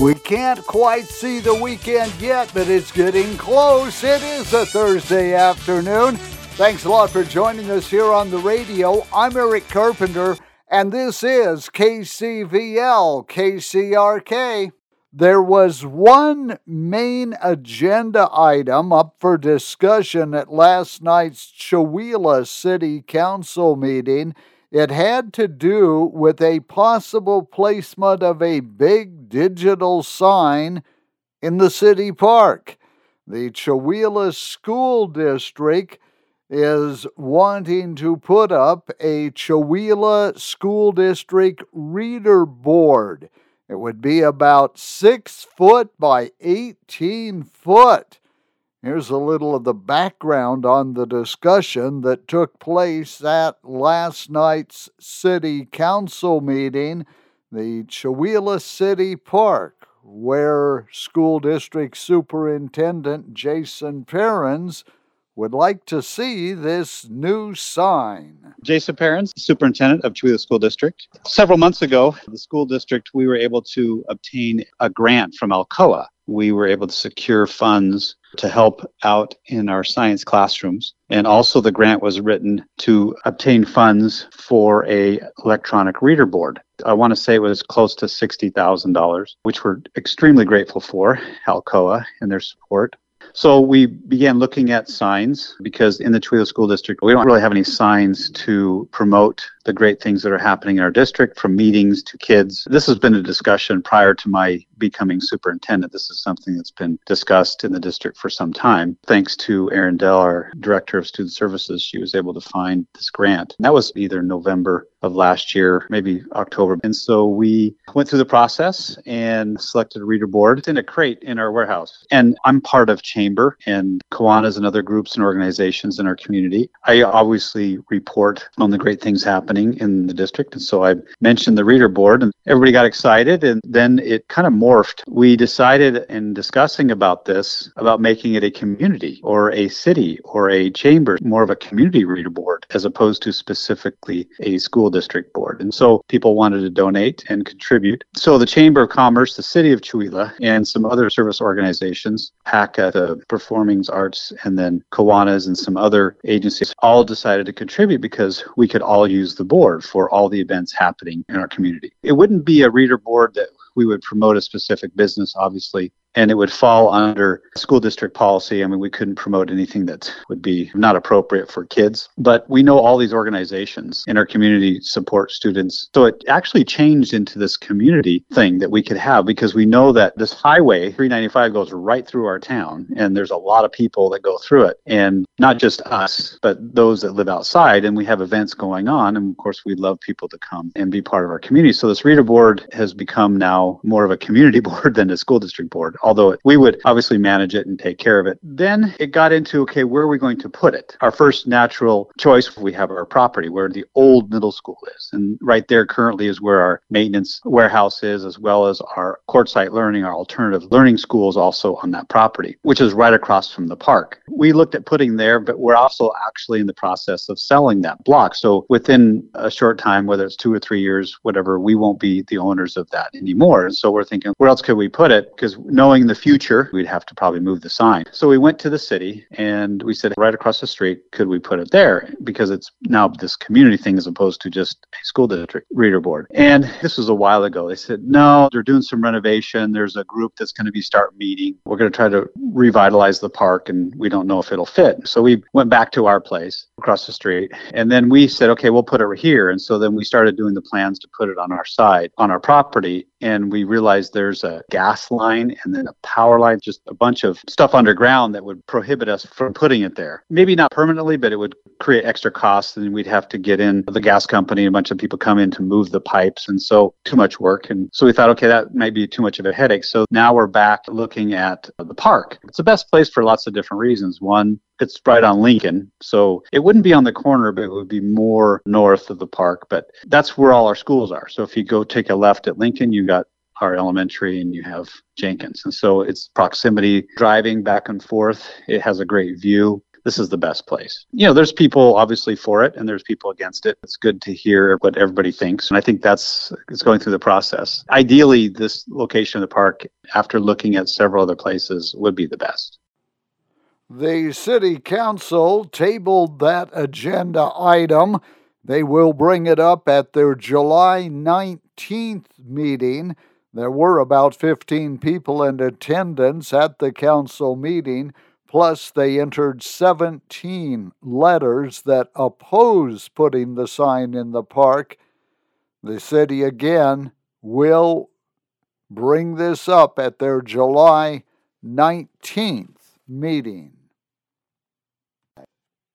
We can't quite see the weekend yet, but it's getting close. It is a Thursday afternoon. Thanks a lot for joining us here on the radio. I'm Eric Carpenter, and this is KCVL KCRK. There was one main agenda item up for discussion at last night's Chewelah City Council meeting. It had to do with a possible placement of a big digital sign in the city park. The Chewelah School District is wanting to put up a Chewelah School District reader board. It would be about six foot by 18 foot. Here's a little of the background on the discussion that took place at last night's City Council meeting, the Chewelah City Park, where School District Superintendent Jason Perrins would like to see this new sign. Jason Perrins, Superintendent of Chewelah School District. Several months ago, the school district, we were able to obtain a grant from Alcoa. We were able to secure funds to help out in our science classrooms. And also the grant was written to obtain funds for a electronic reader board. I want to say it was close to $60,000, which we're extremely grateful for, Alcoa and their support. So we began looking at signs because in the Chewelah School District, we don't really have any signs to promote the great things that are happening in our district from meetings to kids. This has been a discussion prior to my becoming superintendent. This is something that's been discussed in the district for some time. Thanks to Erin Dell, our director of student services, she was able to find this grant. That was either November of last year, maybe October. And so we went through the process and selected a reader board. It's in a crate in our warehouse. And I'm part of Chamber and Kiwanis and other groups and organizations in our community. I obviously report on the great things happening in the district. And so I mentioned the reader board and everybody got excited. And then it kind of morphed. We decided in discussing about this, about making it a community or a city or a chamber, more of a community reader board as opposed to specifically a school district board. And so people wanted to donate and contribute. So the Chamber of Commerce, the City of Chewelah, and some other service organizations, PACA, the Performing Arts, and then Kiwanis and some other agencies all decided to contribute because we could all use the board for all the events happening in our community. It wouldn't be a reader board that we would promote a specific business, obviously, and it would fall under school district policy. I mean, we couldn't promote anything that would be not appropriate for kids. But we know all these organizations in our community support students. So it actually changed into this community thing that we could have because we know that this highway 395 goes right through our town and there's a lot of people that go through it and not just us, but those that live outside and we have events going on and of course we'd love people to come and be part of our community. So this reader board has become now more of a community board than a school district board although we would obviously manage it and take care of it. Then it got into okay, where are we going to put it? Our first natural choice, we have our property where the old middle school is. And right there currently is where our maintenance warehouse is, as well as our Quartzite learning, our alternative learning school is also on that property, which is right across from the park. We looked at putting there, but we're also actually in the process of selling that block. So within a short time, whether it's two or three years, whatever, we won't be the owners of that anymore. And so we're thinking, where else could we put it? Because knowing knowing the future, we'd have to probably move the sign. So we went to the city and we said, right across the street, could we put it there? Because it's now this community thing as opposed to just a school district reader board. And this was a while ago. They said, no, they're doing some renovation. There's a group that's going to be start meeting. We're going to try to revitalize the park and we don't know if it'll fit. So we went back to our place across the street and then we said, okay, we'll put it here. And so then we started doing the plans to put it on our side, on our property. And we realized there's a gas line and then a power line, just a bunch of stuff underground that would prohibit us from putting it there. Maybe not permanently, but it would create extra costs and we'd have to get in the gas company, a bunch of people come in to move the pipes. And so too much work. And so we thought, okay, that might be too much of a headache. So now we're back looking at the park. It's the best place for lots of different reasons. One, it's right on Lincoln. So it wouldn't be on the corner, but it would be more north of the park. But that's where all our schools are. So if you go take a left at Lincoln, you got our elementary and you have Jenkins. And so it's proximity driving back and forth. It has a great view. This is the best place. You know, there's people obviously for it and there's people against it. It's good to hear what everybody thinks. And I think that's it's going through the process. Ideally, this location of the park, after looking at several other places, would be the best. The City Council tabled that agenda item. They will bring it up at their July 19th meeting. There were about 15 people in attendance at the council meeting. Plus, they entered 17 letters that oppose putting the sign in the park. The city again will bring this up at their July 19th meeting.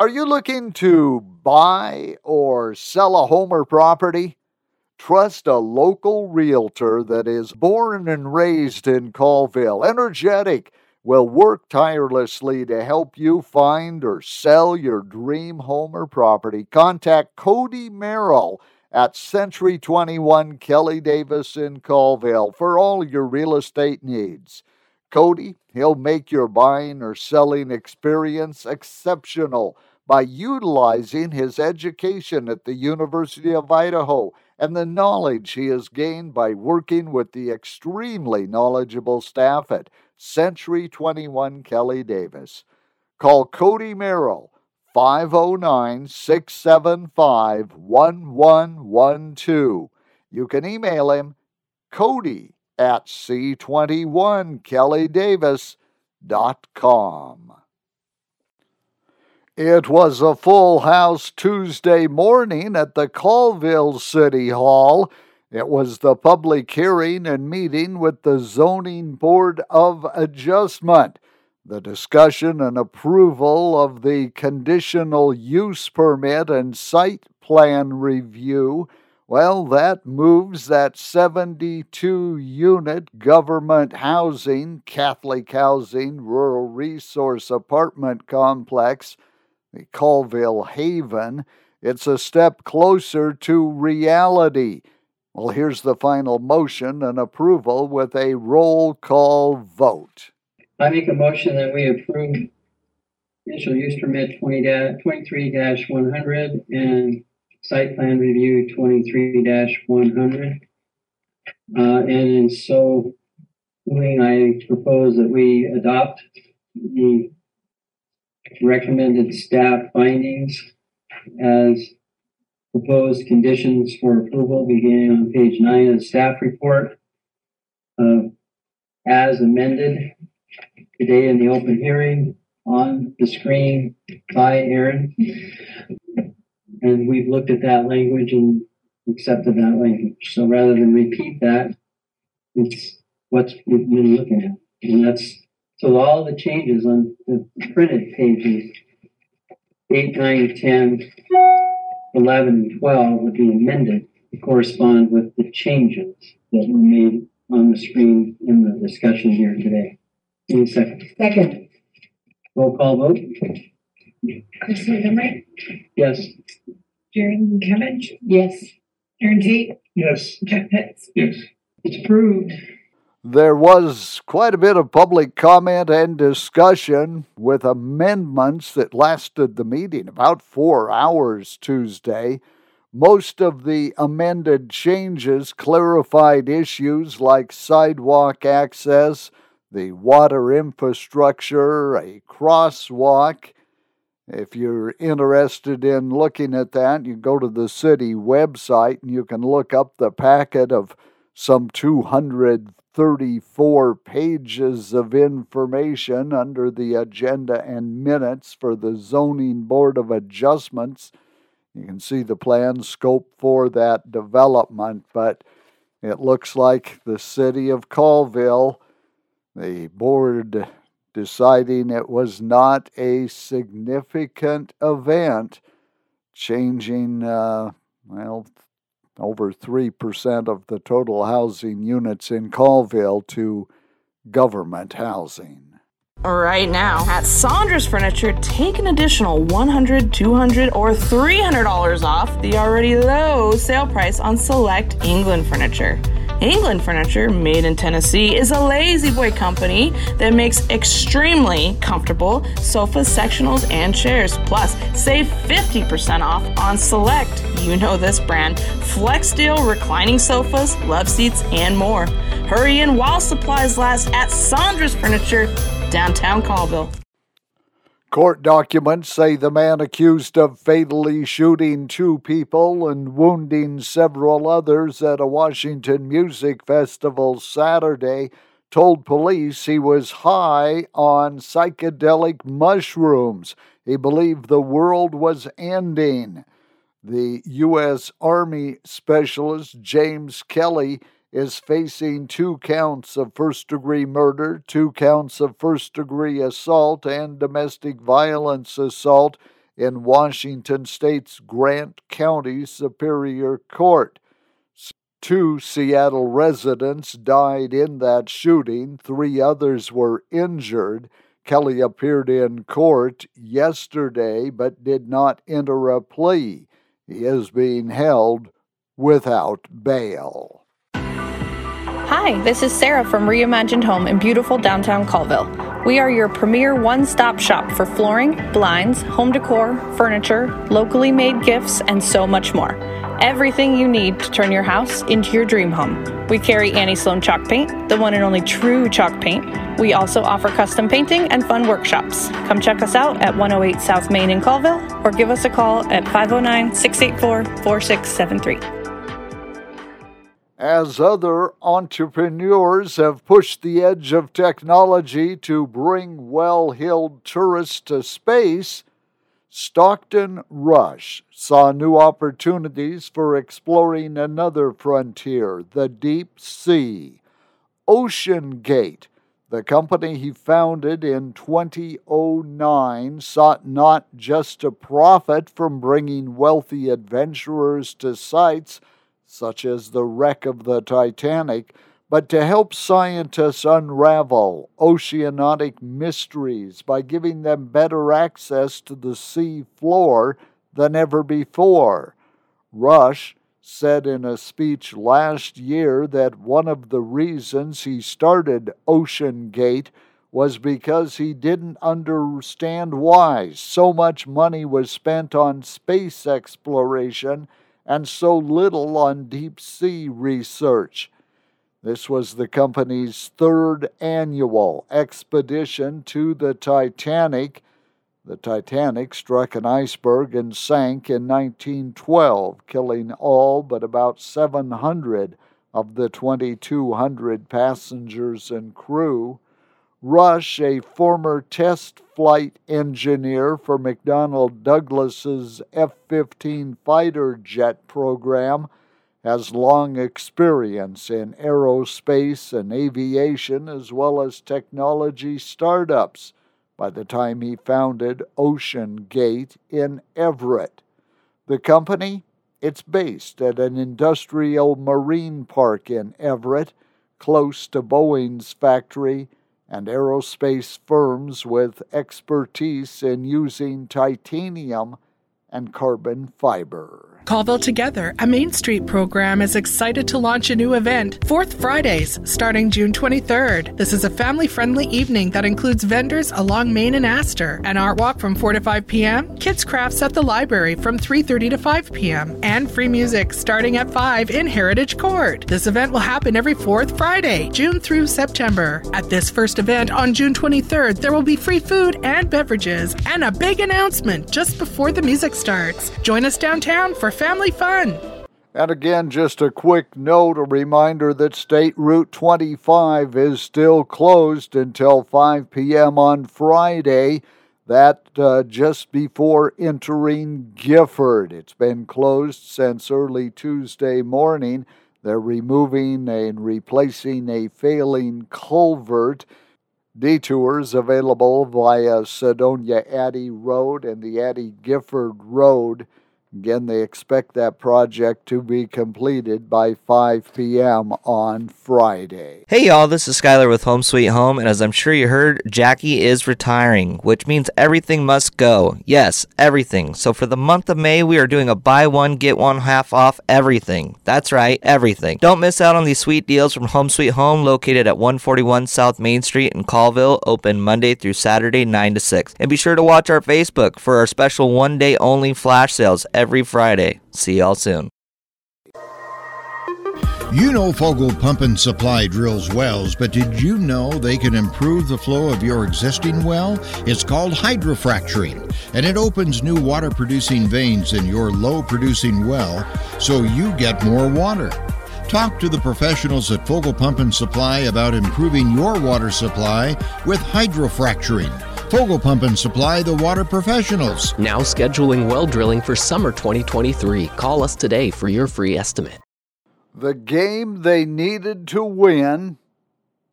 Are you looking to buy or sell a home or property? Trust a local realtor that is born and raised in Colville, energetic will work tirelessly to help you find or sell your dream home or property. Contact Cody Merrill at Century 21 Kelly Davis in Colville for all your real estate needs. Cody, he'll make your buying or selling experience exceptional by utilizing his education at the University of Idaho and the knowledge he has gained by working with the extremely knowledgeable staff at Century 21 Kelly Davis. Call Cody Merrill 509 675 1112. You can email him Cody at C21KellyDavis.com. It was a full house Tuesday morning at the Colville City Hall it was the public hearing and meeting with the Zoning Board of Adjustment, the discussion and approval of the conditional use permit and site plan review. Well, that moves that 72 unit government housing, Catholic housing, rural resource apartment complex, the Colville Haven. It's a step closer to reality. Well, here's the final motion and approval with a roll call vote. I make a motion that we approve initial use permit 20 23-100 and site plan review 23-100. Uh, and in so doing, I propose that we adopt the recommended staff findings as proposed conditions for approval beginning on page nine of the staff report. Uh, as amended today in the open hearing on the screen by Aaron. And we've looked at that language and accepted that language. So rather than repeat that, it's what we've been looking at. And that's so all the changes on the printed pages 8, 9, 10, 11 and 12 would be amended to correspond with the changes that were made on the screen in the discussion here today. Any second? Second. Roll call vote? Chris Montgomery, Yes. Jerry Kevich, Yes. Aaron Tate, Yes. Jeff Pitts. Yes. It's approved. There was quite a bit of public comment and discussion with amendments that lasted the meeting about four hours Tuesday. Most of the amended changes clarified issues like sidewalk access, the water infrastructure, a crosswalk. If you're interested in looking at that, you go to the city website and you can look up the packet of some 234 pages of information under the agenda and minutes for the Zoning Board of Adjustments. You can see the plan scope for that development, but it looks like the city of Colville, the board deciding it was not a significant event, changing, uh, well, over 3% of the total housing units in Colville to government housing. Right now, at Saunders Furniture, take an additional $100, $200, or $300 off the already low sale price on select England furniture England Furniture, made in Tennessee, is a La-Z-Boy company that makes extremely comfortable sofas, sectionals, and chairs. Plus, save 50% off on select, you know this brand, Flexsteel reclining sofas, love seats, and more. Hurry in while supplies last at Saunders Furniture, downtown Colville. Court documents say the man accused of fatally shooting two people and wounding several others at a Washington music festival Saturday told police he was high on psychedelic mushrooms. He believed the world was ending. The U.S. Army specialist James Kelly is facing two counts of first degree murder, two counts of first degree assault, and domestic violence assault in Washington State's Grant County Superior Court. Two Seattle residents died in that shooting, three others were injured. Kelly appeared in court yesterday but did not enter a plea. Is being held without bail. Hi, this is Sarah from Reimagined Home in beautiful downtown Colville. We are your premier one stop shop for flooring, blinds, home decor, furniture, locally made gifts, and so much more. Everything you need to turn your house into your dream home. We carry Annie Sloan chalk paint, the one and only true chalk paint. We also offer custom painting and fun workshops. Come check us out at 108 South Main in Colville or give us a call at 509 684 4673 as other entrepreneurs have pushed the edge of technology to bring well heeled tourists to space, Stockton Rush saw new opportunities for exploring another frontier, the deep sea. OceanGate, the company he founded in 2009, sought not just to profit from bringing wealthy adventurers to sites such as the wreck of the Titanic, but to help scientists unravel oceanic mysteries by giving them better access to the sea floor than ever before. Rush said in a speech last year that one of the reasons he started OceanGate was because he didn't understand why so much money was spent on space exploration and so little on deep sea research. This was the company's third annual expedition to the Titanic. The Titanic struck an iceberg and sank in 1912, killing all but about 700 of the 2,200 passengers and crew. Rush, a former test flight engineer for McDonnell Douglas's F 15 fighter jet program, has long experience in aerospace and aviation as well as technology startups by the time he founded OceanGate in Everett. The company, it's based at an industrial marine park in Everett, close to Boeing's factory and aerospace firms with expertise in using titanium and carbon fiber. Colville Together, a Main Street program, is excited to launch a new event, Fourth Fridays, starting June 23rd. This is a family friendly evening that includes vendors along Main and Astor, an art walk from 4 to 5 p.m., kids crafts at the library from 3.30 to 5 p.m., and free music starting at 5 in Heritage Court. This event will happen every fourth Friday, June through September. At this first event on June 23rd, there will be free food and beverages, and a big announcement just before the music starts. Join us downtown for family fun. And again, just a quick note a reminder that State Route 25 is still closed until 5 p.m. on Friday. That uh, just before entering Gifford. It's been closed since early Tuesday morning. They're removing and replacing a failing culvert. Detours available via Cedonia Addy Road and the Addy Gifford Road Again, they expect that project to be completed by 5 p.m. on Friday. Hey y'all, this is Skylar with Home Sweet Home, and as I'm sure you heard, Jackie is retiring, which means everything must go. Yes, everything. So for the month of May, we are doing a buy one, get one half off everything. That's right, everything. Don't miss out on these sweet deals from Home Sweet Home, located at 141 South Main Street in Colville, open Monday through Saturday, 9 to 6. And be sure to watch our Facebook for our special one day only flash sales every Friday. See y'all soon. You know Fogle Pump and Supply drills wells, but did you know they can improve the flow of your existing well? It's called hydrofracturing, and it opens new water producing veins in your low producing well so you get more water. Talk to the professionals at Fogle Pump and Supply about improving your water supply with hydrofracturing. Fogle Pump and Supply, the water professionals. Now scheduling well drilling for summer 2023. Call us today for your free estimate. The game they needed to win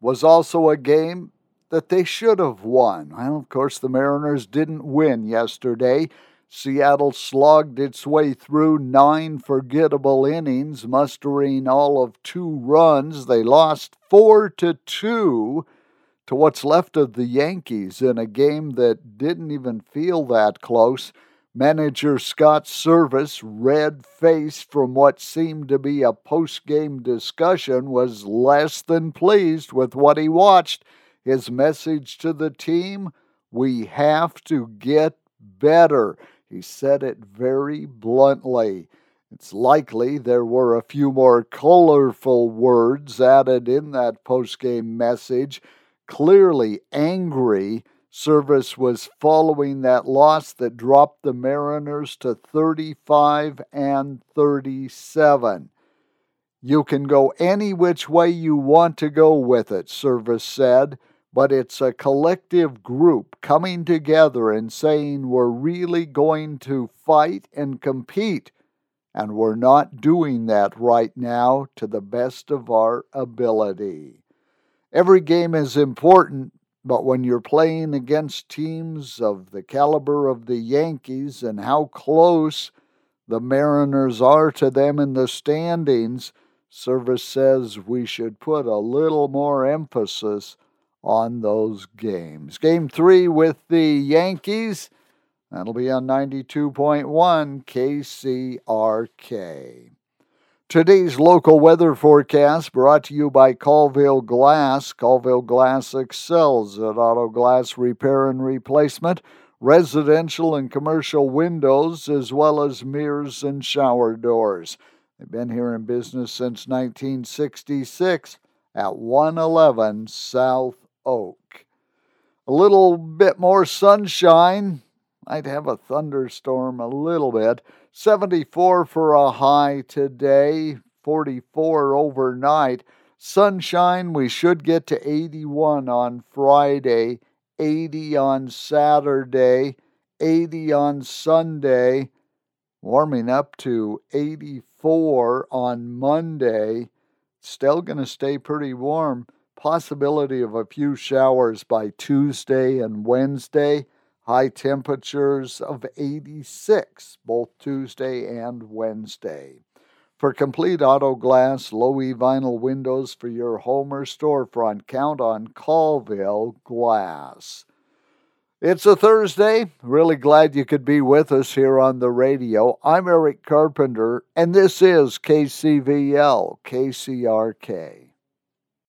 was also a game that they should have won. Well, of course, the Mariners didn't win yesterday. Seattle slogged its way through nine forgettable innings, mustering all of two runs. They lost four to two to what's left of the Yankees in a game that didn't even feel that close. Manager Scott Servais, red faced from what seemed to be a post game discussion, was less than pleased with what he watched. His message to the team we have to get better. He said it very bluntly. It's likely there were a few more colorful words added in that post game message. Clearly angry Servais was following that loss that dropped the Mariners to 35 and 37. You can go any which way you want to go with it, Servais said, but it's a collective group coming together and saying we're really going to fight and compete, and we're not doing that right now to the best of our ability. Every game is important, but when you're playing against teams of the caliber of the Yankees and how close the Mariners are to them in the standings, Servais says we should put a little more emphasis on those games. Game three with the Yankees, that'll be on 92.1 KCRK. Today's local weather forecast brought to you by Colville Glass. Colville Glass excels at auto glass repair and replacement, residential and commercial windows, as well as mirrors and shower doors. They've been here in business since 1966 at 111 South Oak. A little bit more sunshine. Might have a thunderstorm a little bit. 74 for a high today, 44 overnight. Sunshine, we should get to 81 on Friday, 80 on Saturday, 80 on Sunday, warming up to 84 on Monday. Still going to stay pretty warm. Possibility of a few showers by Tuesday and Wednesday. High temperatures of 86 both Tuesday and Wednesday. For complete auto glass, low E vinyl windows for your home or storefront, count on Colville Glass. It's a Thursday. Really glad you could be with us here on the radio. I'm Eric Carpenter, and this is KCVL KCRK.